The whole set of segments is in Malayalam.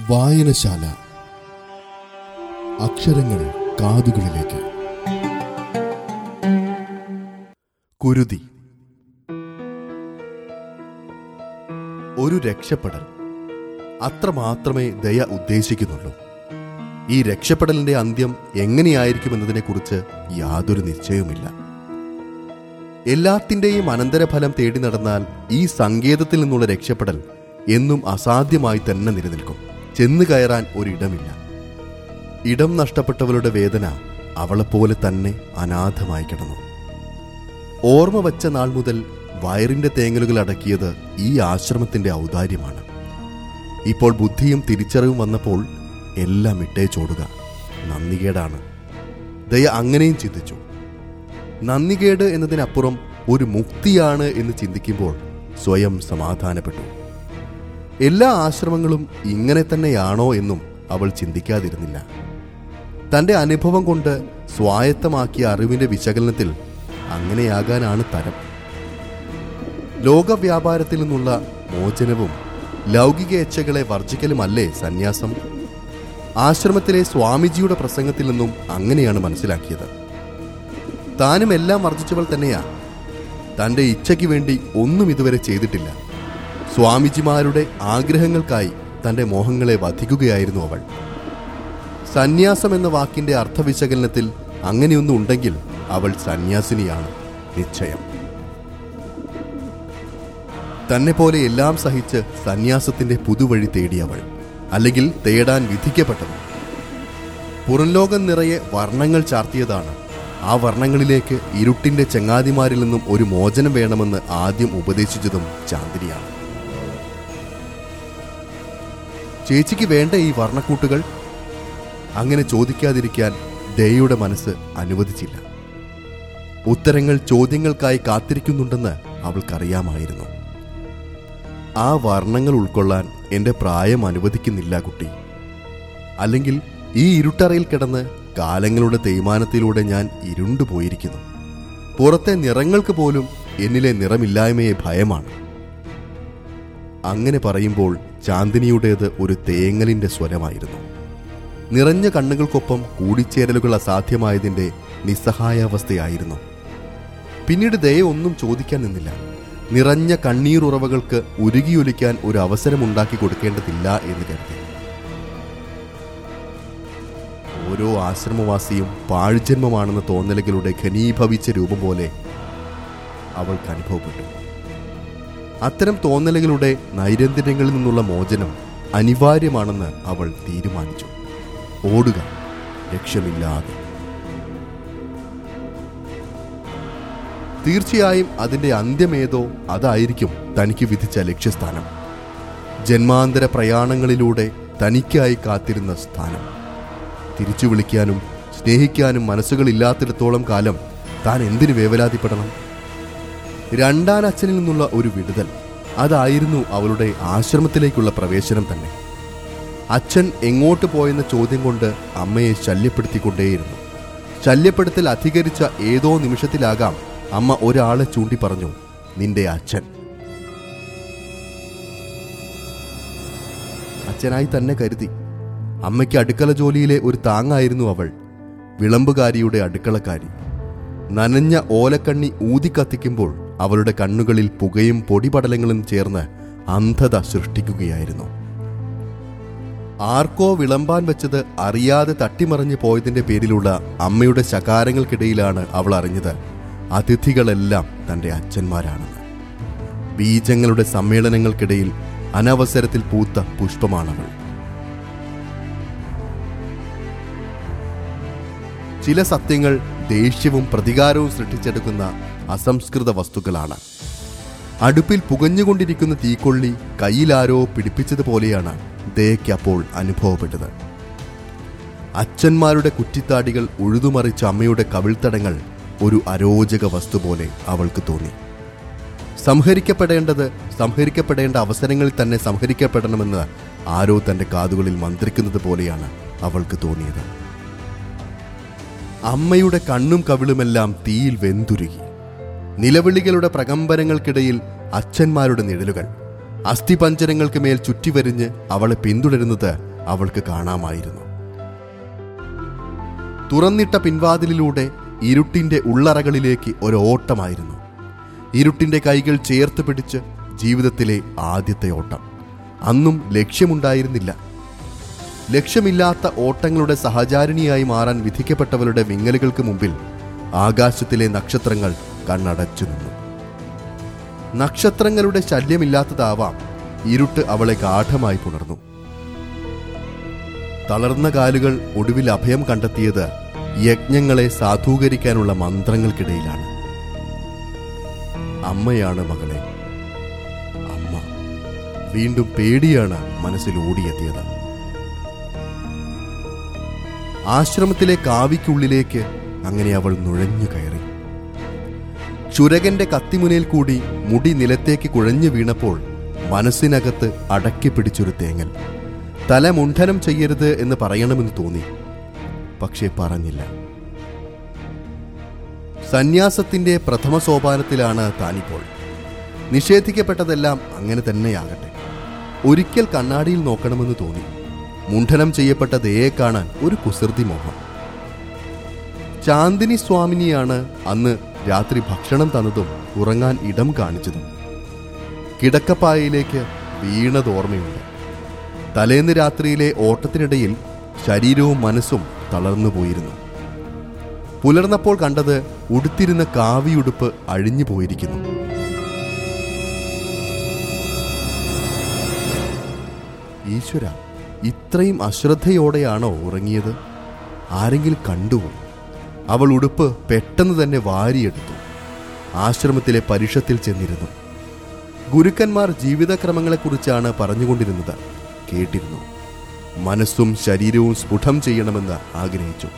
വായനശാല. അക്ഷരങ്ങൾ കാതുകളിലേക്ക്. കുരുതി. ഒരു രക്ഷപ്പെടൽ. അത്രമാത്രമേ ദയ ഉദ്ദേശിക്കുന്നുള്ളൂ. ഈ രക്ഷപ്പെടലിന്റെ അന്ത്യം എങ്ങനെയായിരിക്കുമെന്നതിനെക്കുറിച്ച് യാതൊരു നിശ്ചയവുമില്ല. എല്ലാത്തിന്റെയും അനന്തരഫലം തേടി നടന്നാൽ ഈ സങ്കേതത്തിൽ നിന്നുള്ള രക്ഷപ്പെടൽ എന്നും അസാധ്യമായി തന്നെ നിലനിൽക്കും. ചെന്നു കയറാൻ ഒരിടമില്ല. ഇടം നഷ്ടപ്പെട്ടവളുടെ വേദന അവളെപ്പോലെ തന്നെ അനാഥമായി കിടന്നു. ഓർമ്മ വച്ച നാൾ മുതൽ വയറിന്റെ തേങ്ങലുകൾ അടക്കിയത് ഈ ആശ്രമത്തിന്റെ ഔദാര്യമാണ്. ഇപ്പോൾ ബുദ്ധിയും തിരിച്ചറിവും വന്നപ്പോൾ എല്ലാം ഇട്ടേച്ചോടുക നന്ദികേടാണ്. ദയ അങ്ങനെയും ചിന്തിച്ചു. നന്ദികേട് എന്നതിനപ്പുറം ഒരു മുക്തിയാണ് എന്ന് ചിന്തിക്കുമ്പോൾ സ്വയം സമാധാനപ്പെട്ടു. എല്ലാ ആശ്രമങ്ങളും ഇങ്ങനെ തന്നെയാണോ എന്നും അവൾ ചിന്തിക്കാതിരുന്നില്ല. തന്റെ അനുഭവം കൊണ്ട് സ്വായത്തമാക്കിയ അറിവിന്റെ വിശകലനത്തിൽ അങ്ങനെയാകാനാണ് തരം. ലോകവ്യാപാരത്തിൽ നിന്നുള്ള മോചനവും ലൗകിക ഇച്ഛകളെ വർജിക്കലുമല്ലേ സന്യാസം? ആശ്രമത്തിലെ സ്വാമിജിയുടെ പ്രസംഗത്തിൽ നിന്നും അങ്ങനെയാണ് മനസ്സിലാക്കിയത്. താനും എല്ലാം വർജിച്ചവൾ തന്നെയാ. തന്റെ ഇച്ഛയ്ക്ക് വേണ്ടി ഒന്നും ഇതുവരെ ചെയ്തിട്ടില്ല. സ്വാമിജിമാരുടെ ആഗ്രഹങ്ങൾക്കായി തന്റെ മോഹങ്ങളെ വധിക്കുകയായിരുന്നു അവൾ. സന്യാസം എന്ന വാക്കിന്റെ അർത്ഥവിശകലനത്തിൽ അങ്ങനെയൊന്നും ഉണ്ടെങ്കിൽ അവൾ സന്യാസിനിയാണ് നിശ്ചയം. തന്നെ പോലെ എല്ലാം സഹിച്ച് സന്യാസത്തിന്റെ പുതുവഴി തേടിയവൾ അല്ലെങ്കിൽ തേടാൻ വിധിക്കപ്പെട്ടത് പുറംലോകം നിറയെ വർണങ്ങൾ ചാർത്തിയതാണ്. ആ വർണങ്ങളിലേക്ക് ഇരുട്ടിന്റെ ചങ്ങാതിമാരിൽ നിന്നും ഒരു മോചനം വേണമെന്ന് ആദ്യം ഉപദേശിച്ചതും ചാന്ദിനിയാണ്. ചേച്ചിക്ക് വേണ്ട ഈ വർണക്കൂട്ടുകൾ? അങ്ങനെ ചോദിക്കാതിരിക്കാൻ ദയയുടെ മനസ്സ് അനുവദിച്ചില്ല. ഉത്തരങ്ങൾ ചോദ്യങ്ങൾക്കായി കാത്തിരിക്കുന്നുണ്ടെന്ന് അവൾക്കറിയാമായിരുന്നു. ആ വർണങ്ങൾ ഉൾക്കൊള്ളാൻ എന്റെ പ്രായം അനുവദിക്കുന്നില്ല കുട്ടി. അല്ലെങ്കിൽ ഈ ഇരുട്ടറയിൽ കിടന്ന് കാലങ്ങളുടെ തേയ്മാനത്തിലൂടെ ഞാൻ ഇരുണ്ടു പോയിരിക്കുന്നു. പുറത്തെ നിറങ്ങൾക്ക് പോലും എന്നിലെ നിറമില്ലായ്മയെ ഭയമാണ്. അങ്ങനെ പറയുമ്പോൾ ചാന്ദിനിയുടേത് ഒരു തേങ്ങലിന്റെ സ്വരമായിരുന്നു. നിറഞ്ഞ കണ്ണുകൾക്കൊപ്പം കൂടിച്ചേരലുകൾ അസാധ്യമായതിന്റെ നിസ്സഹായാവസ്ഥയായിരുന്നു. പിന്നീട് ദയ ഒന്നും ചോദിക്കാൻ നിന്നില്ല. നിറഞ്ഞ കണ്ണീറുറവകൾക്ക് ഉരുകിയൊലിക്കാൻ ഒരു അവസരമുണ്ടാക്കി കൊടുക്കേണ്ടതില്ല എന്ന് കരുതി. ഓരോ ആശ്രമവാസിയും പാഴ്ജന്മമാണെന്ന് തോന്നലുകളുടെ ഘനീഭവിച്ച രൂപം പോലെ അവൾക്ക് അനുഭവപ്പെട്ടു അത്തരം തോന്നലുകളുടെ നൈരന്തര്യങ്ങളിൽ നിന്നുള്ള മോചനം അനിവാര്യമാണെന്ന് അവൾ തീരുമാനിച്ചു. ഓടുക ലക്ഷ്യമില്ലാതെ. തീർച്ചയായും അതിന്റെ അന്ത്യമേതോ അതായിരിക്കും തനിക്ക് വിധിച്ച ലക്ഷ്യസ്ഥാനം. ജന്മാന്തര പ്രയാണങ്ങളിലൂടെ തനിക്കായി കാത്തിരുന്ന സ്ഥാനം. തിരിച്ചു വിളിക്കാനും സ്നേഹിക്കാനും മനസ്സുകളില്ലാത്തിടത്തോളം കാലം താൻ എന്തിനു വേവലാതിപ്പെടണം? രണ്ടാൻ അച്ഛനിൽ നിന്നുള്ള ഒരു വിടുതൽ. അതായിരുന്നു അവളുടെ ആശ്രമത്തിലേക്കുള്ള പ്രവേശനം തന്നെ. അച്ഛൻ എങ്ങോട്ട് പോയെന്ന ചോദ്യം കൊണ്ട് അമ്മയെ ശല്യപ്പെടുത്തിക്കൊണ്ടേയിരുന്നു. ശല്യപ്പെടുത്തൽ അധികരിച്ച ഏതോ നിമിഷത്തിലാകാം അമ്മ ഒരാളെ ചൂണ്ടി പറഞ്ഞു നിന്റെ അച്ഛൻ. അച്ഛനായി തന്നെ കരുതി. അമ്മയ്ക്ക് അടുക്കള ജോലിയിലെ ഒരു താങ്ങായിരുന്നു അവൾ വിളമ്പുകാരിയുടെ അടുക്കളക്കാരി. നനഞ്ഞ ഓലക്കണ്ണി ഊതിക്കത്തിക്കുമ്പോൾ അവളുടെ കണ്ണുകളിൽ പുകയും പൊടിപടലങ്ങളും ചേർന്ന് അന്ധത സൃഷ്ടിക്കുകയായിരുന്നു. ആർക്കോ വിളമ്പാൻ വെച്ചത് അറിയാതെ തട്ടിമറിഞ്ഞു പോയതിന്റെ പേരിലുള്ള അമ്മയുടെ ശകാരങ്ങൾക്കിടയിലാണ് അവൾ അറിഞ്ഞത്. അതിഥികളെല്ലാം തന്റെ അച്ഛന്മാരാണെന്ന്. ബീജങ്ങളുടെ സമ്മേളനങ്ങൾക്കിടയിൽ അനവസരത്തിൽ പൂത്ത പുഷ്പമാണവൾ. ചില സത്യങ്ങൾ ദേഷ്യവും പ്രതികാരവും സൃഷ്ടിച്ചെടുക്കുന്ന അസംസ്കൃത വസ്തുക്കളാണ്. അടുപ്പിൽ പുകഞ്ഞുകൊണ്ടിരിക്കുന്ന തീക്കൊള്ളി കയ്യിലാരോ പിടിപ്പിച്ചതുപോലെയാണ് ദയയ്ക്ക് അപ്പോൾ അനുഭവപ്പെട്ടത്. അച്ഛന്മാരുടെ കുറ്റിത്താടികൾ ഉഴുതുമറിച്ച അമ്മയുടെ കവിൾത്തടങ്ങൾ ഒരു അരോചക വസ്തു പോലെ അവൾക്ക് തോന്നി. സംഹരിക്കപ്പെടേണ്ടത് സംഹരിക്കപ്പെടേണ്ട അവസരങ്ങളിൽ തന്നെ സംഹരിക്കപ്പെടണമെന്ന് ആരോ തന്റെ കാതുകളിൽ മന്ത്രിക്കുന്നത് പോലെയാണ് അവൾക്ക് തോന്നിയത്. അമ്മയുടെ കണ്ണും കവിളുമെല്ലാം തീയിൽ വെന്തുരുകി. നിലവിളികളുടെ പ്രകമ്പനങ്ങൾക്കിടയിൽ അച്ഛന്മാരുടെ നിഴലുകൾ. അസ്ഥിപഞ്ചരങ്ങൾക്ക് മേൽ ചുറ്റിവരിഞ്ഞ് അവളെ പിന്തുടരുന്നത് അവൾക്ക് കാണാമായിരുന്നു. തുറന്നിട്ട പിൻവാതിലിലൂടെ ഇരുട്ടിന്റെ ഉള്ളറകളിലേക്ക് ഒരു ഓട്ടമായിരുന്നു. ഇരുട്ടിന്റെ കൈകൾ ചേർത്ത് പിടിച്ച് ജീവിതത്തിലെ ആദ്യത്തെ ഓട്ടം. അന്നും ലക്ഷ്യമുണ്ടായിരുന്നില്ല. ലക്ഷ്യമില്ലാത്ത ഓട്ടങ്ങളുടെ സഹചാരിണിയായി മാറാൻ വിധിക്കപ്പെട്ടവരുടെ വിങ്ങലുകൾക്ക് മുമ്പിൽ ആകാശത്തിലെ നക്ഷത്രങ്ങൾ കണ്ണടച്ചു നിന്നു. നക്ഷത്രങ്ങളുടെ ശല്യമില്ലാത്തതാവാം ഇരുട്ട് അവളെ ഗാഠമായി പുണർന്നു. തളർന്ന കാലുകൾ ഒടുവിൽ അഭയം കണ്ടെത്തിയത് യജ്ഞങ്ങളെ സാധൂകരിക്കാനുള്ള മന്ത്രങ്ങൾക്കിടയിലാണ്. അമ്മയാണ് മകളെ. അമ്മ. വീണ്ടും പേടിയാണ് മനസ്സിൽ ഓടിയെത്തിയത്. ആശ്രമത്തിലെ കാവിക്കുള്ളിലേക്ക് അങ്ങനെ അവൾ നുഴഞ്ഞു കയറി. ചുരകന്റെ കത്തിമുനയിൽ കൂടി മുടി നിലത്തേക്ക് കുഴഞ്ഞു വീണപ്പോൾ മനസ്സിനകത്ത് അടക്കി പിടിച്ചൊരു തേങ്ങൽ. തല മുണ്ഠനം ചെയ്യരുത് എന്ന് പറയണമെന്ന് തോന്നി. പക്ഷേ പറഞ്ഞില്ല. സന്യാസത്തിന്റെ പ്രഥമ സോപാനത്തിലാണ് താനിപ്പോൾ. നിഷേധിക്കപ്പെട്ടതെല്ലാം അങ്ങനെ തന്നെയാകട്ടെ. ഒരിക്കൽ കണ്ണാടിയിൽ നോക്കണമെന്ന് തോന്നി. മുണ്ഠനം ചെയ്യപ്പെട്ട ദയെ കാണാൻ ഒരു കുസൃതി മോഹം. ചാന്ദിനി സ്വാമിനിയാണ് അന്ന് രാത്രി ഭക്ഷണം തന്നതും ഉറങ്ങാൻ ഇടം കാണിച്ചതും. കിടക്കപ്പായയിലേക്ക് വീണത് ഓർമ്മയുണ്ട്. തലേന്ന് രാത്രിയിലെ ഓട്ടത്തിനിടയിൽ ശരീരവും മനസ്സും തളർന്നു പോയിരുന്നു. പുലർന്നപ്പോൾ കണ്ടത് ഉടുത്തിരുന്ന കാവിയുടുപ്പ് അഴിഞ്ഞു പോയിരിക്കുന്നു. ഈശ്വര ഇത്രയും അശ്രദ്ധയോടെയാണോ ഉറങ്ങിയത്? ആരെങ്കിലും കണ്ടുവോ? അവൾ ഉടുപ്പ് പെട്ടെന്ന് തന്നെ വാരിയെടുത്തു. ആശ്രമത്തിലെ പരിഷത്തിൽ ചെന്നിരുന്നു. ഗുരുക്കന്മാർ ജീവിതക്രമങ്ങളെക്കുറിച്ചാണ് പറഞ്ഞുകൊണ്ടിരുന്നത്. കേട്ടിരുന്നു. മനസ്സും ശരീരവും സ്ഫുടം ചെയ്യണമെന്ന് ആഗ്രഹിച്ചു.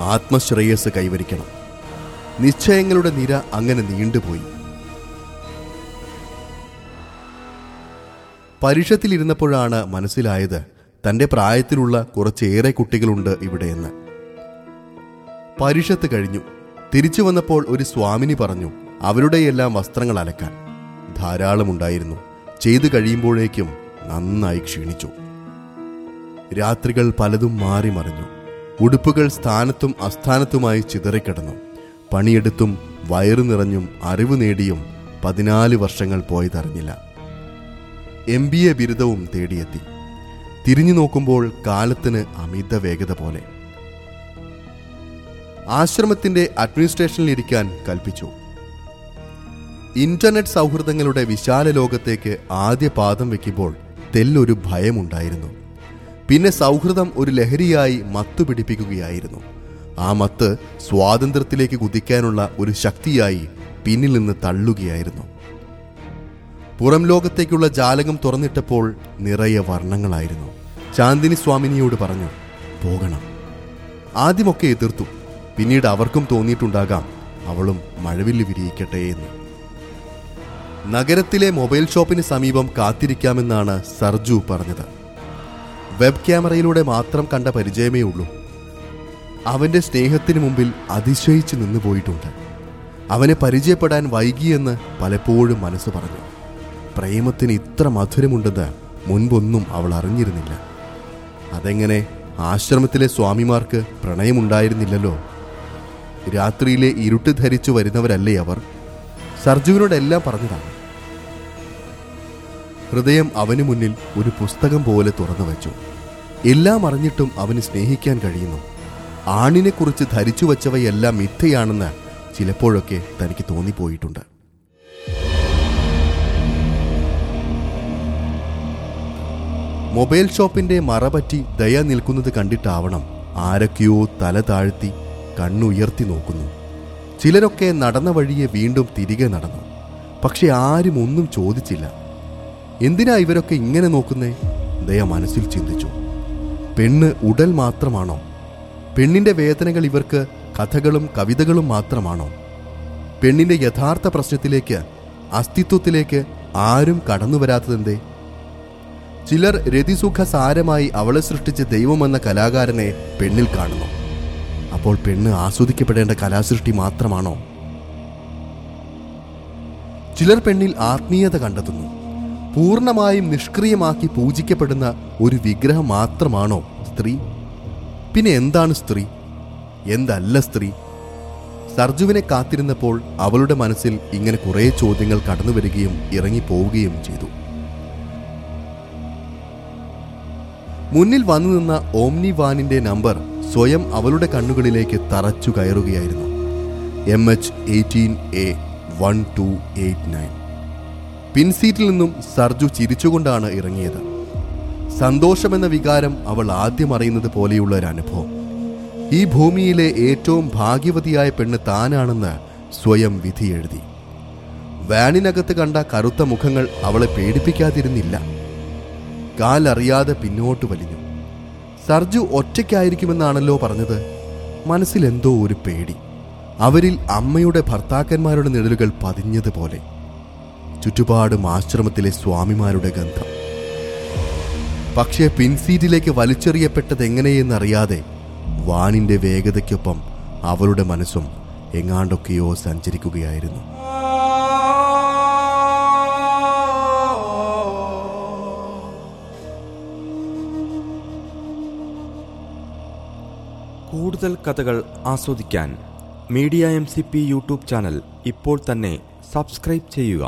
ആത്മശ്രേയസ് കൈവരിക്കണം. നിശ്ചയങ്ങളുടെ നിര അങ്ങനെ നീണ്ടുപോയി. പരിഷത്തിലിരുന്നപ്പോഴാണ് മനസ്സിലായത് തന്റെ പ്രായത്തിലുള്ള കുറച്ചേറെ കുട്ടികളുണ്ട് ഇവിടെയെന്ന്. പരിഷത്ത് കഴിഞ്ഞു. തിരിച്ചു വന്നപ്പോൾ ഒരു സ്വാമിനി പറഞ്ഞു അവരുടെയെല്ലാം വസ്ത്രങ്ങൾ അലക്കാൻ. ധാരാളമുണ്ടായിരുന്നു ചെയ്തു കഴിയുമ്പോഴേക്കും നന്നായി ക്ഷീണിച്ചു. രാത്രികൾ പലതും മാറി മറിഞ്ഞു. ഉടുപ്പുകൾ സ്ഥാനത്തും അസ്ഥാനത്തുമായി ചിതറിക്കിടന്നു. പണിയെടുത്തും വയറു നിറഞ്ഞും അറിവ് നേടിയും പതിനാല് വർഷങ്ങൾ പോയതറിഞ്ഞില്ല. എം ബി എ ബിരുദവും തേടിയെത്തി. തിരിഞ്ഞു നോക്കുമ്പോൾ കാലത്തിന് അമിത വേഗത പോലെ. ആശ്രമത്തിന്റെ അഡ്മിനിസ്ട്രേഷനിലിരിക്കാൻ കൽപ്പിച്ചു. ഇന്റർനെറ്റ് സൗഹൃദങ്ങളുടെ വിശാല ലോകത്തേക്ക് ആദ്യ പാദം വെക്കുമ്പോൾ തെല്ലൊരു ഭയമുണ്ടായിരുന്നു. പിന്നെ സൗഹൃദം ഒരു ലഹരിയായി മത്തു പിടിപ്പിക്കുകയായിരുന്നു. ആ മത്ത് സ്വാതന്ത്ര്യത്തിലേക്ക് കുതിക്കാനുള്ള ഒരു ശക്തിയായി പിന്നിൽ നിന്ന് തള്ളുകയായിരുന്നു. പുറം ലോകത്തേക്കുള്ള ജാലകം തുറന്നിട്ടപ്പോൾ നിറയെ വർണങ്ങളായിരുന്നു. ചാന്ദിനി സ്വാമിനിയോട് പറഞ്ഞു പോകണം. ആദ്യമൊക്കെ എതിർത്തു. പിന്നീട് അവർക്കും തോന്നിയിട്ടുണ്ടാകാം അവളും മഴവില്ല് വിരിയിക്കട്ടെ എന്ന്. നഗരത്തിലെ മൊബൈൽ ഷോപ്പിന് സമീപം കാത്തിരിക്കാമെന്നാണ് സർജു പറഞ്ഞത്. വെബ് ക്യാമറയിലൂടെ മാത്രം കണ്ട പരിചയമേ ഉള്ളൂ. അവന്റെ സ്നേഹത്തിന് മുമ്പിൽ അതിശയിച്ച് നിന്നു പോയിട്ടുണ്ട്. അവനെ പരിചയപ്പെടാൻ വൈകിയെന്ന് പലപ്പോഴും മനസ്സ് പറഞ്ഞു. പ്രേമത്തിന് ഇത്ര മധുരമുണ്ടെന്ന് മുൻപൊന്നും അവൾ അറിഞ്ഞിരുന്നില്ല. അതെങ്ങനെ ആശ്രമത്തിലെ സ്വാമിമാർക്ക് പ്രണയമുണ്ടായിരുന്നില്ലല്ലോ രാത്രിയിലെ ഇരുട്ട് ധരിച്ചു വരുന്നവരല്ലേ അവർ? സർജുവിനോടെല്ലാം പറഞ്ഞതാണ്. ഹൃദയം അവന് മുന്നിൽ ഒരു പുസ്തകം പോലെ തുറന്നു വച്ചു. എല്ലാം അറിഞ്ഞിട്ടും അവന് സ്നേഹിക്കാൻ കഴിയുന്നു. ആണിനെക്കുറിച്ച് ധരിച്ചു വച്ചവയെല്ലാം മിഥ്യയാണെന്ന് ചിലപ്പോഴൊക്കെ തനിക്ക് തോന്നിപ്പോയിട്ടുണ്ട്. മൊബൈൽ ഷോപ്പിന്റെ മറപറ്റി ദയ നിൽക്കുന്നത് കണ്ടിട്ടാവണം ആരൊക്കെയോ തല താഴ്ത്തി കണ്ണുയർത്തി നോക്കുന്നു. ചിലരൊക്കെ നടന്ന വഴിയെ വീണ്ടും തിരികെ നടന്നു. പക്ഷെ ആരും ഒന്നും ചോദിച്ചില്ല. എന്തിനാ ഇവരൊക്കെ ഇങ്ങനെ നോക്കുന്നേ? ദയ മനസ്സിൽ ചിന്തിച്ചു. പെണ്ണ് ഉടൽ മാത്രമാണോ? പെണ്ണിന്റെ വേദനകൾ ഇവർക്ക് കഥകളും കവിതകളും മാത്രമാണോ? പെണ്ണിന്റെ യഥാർത്ഥ പ്രശ്നത്തിലേക്ക് അസ്തിത്വത്തിലേക്ക് ആരും കടന്നു വരാത്തതെന്തേ? ചിലർ രതിസുഖ സാരമായി അവളെ സൃഷ്ടിച്ച ദൈവമെന്ന കലാകാരനെ പെണ്ണിൽ കാണുന്നു. അപ്പോൾ പെണ്ണ് ആസ്വദിക്കപ്പെടേണ്ട കലാസൃഷ്ടി മാത്രമാണോ? ചിലർ പെണ്ണിൽ ആത്മീയത കണ്ടെത്തുന്നു. പൂർണമായും നിഷ്ക്രിയമാക്കി പൂജിക്കപ്പെടുന്ന ഒരു വിഗ്രഹം മാത്രമാണോ സ്ത്രീ? പിന്നെ എന്താണ് സ്ത്രീ? എന്തല്ല സ്ത്രീ? സർജുവിനെ കാത്തിരുന്നപ്പോൾ അവളുടെ മനസ്സിൽ ഇങ്ങനെ കുറേ ചോദ്യങ്ങൾ കടന്നു വരികയും ഇറങ്ങിപ്പോവുകയും ചെയ്തു. മുന്നിൽ വന്നു നിന്ന ഓംനി വാനിന്റെ നമ്പർ സ്വയം അവളുടെ കണ്ണുകളിലേക്ക് തറച്ചു കയറുകയായിരുന്നു. M H eighteen A one two eight nine പിൻസീറ്റിൽ നിന്നും സർജു ചിരിച്ചുകൊണ്ടാണ് ഇറങ്ങിയത്. സന്തോഷമെന്ന വികാരം അവൾ ആദ്യം അറിയുന്നത് പോലെയുള്ള ഒരു അനുഭവം. ഈ ഭൂമിയിലെ ഏറ്റവും ഭാഗ്യവതിയായ പെണ്ണ് താനാണെന്ന് സ്വയം വിധി എഴുതി. വാനിനകത്ത് കണ്ട കറുത്ത മുഖങ്ങൾ അവളെ പേടിപ്പിക്കാതിരുന്നില്ല. കാലറിയാതെ പിന്നോട്ട് വലിഞ്ഞു. സർജു ഒറ്റയ്ക്കായിരിക്കുമെന്നാണല്ലോ പറഞ്ഞത്. മനസ്സിലെന്തോ ഒരു പേടി. അവരിൽ അമ്മയുടെ ഭർത്താക്കന്മാരുടെ നിഴലുകൾ പതിഞ്ഞതുപോലെ. ചുറ്റുപാടും ആശ്രമത്തിലെ സ്വാമിമാരുടെ ഗന്ധം. പക്ഷേ പിൻസീറ്റിലേക്ക് വലിച്ചെറിയപ്പെട്ടത് എങ്ങനെയെന്നറിയാതെ വാനിന്റെ വേഗതയ്ക്കൊപ്പം അവളുടെ മനസ്സും എങ്ങാണ്ടൊക്കെയോ സഞ്ചരിക്കുകയായിരുന്നു. കൂടുതൽ കഥകൾ ആസ്വദിക്കാൻ media M C P YouTube channel ഇപ്പോൾ തന്നെ സബ്സ്ക്രൈബ് ചെയ്യുക.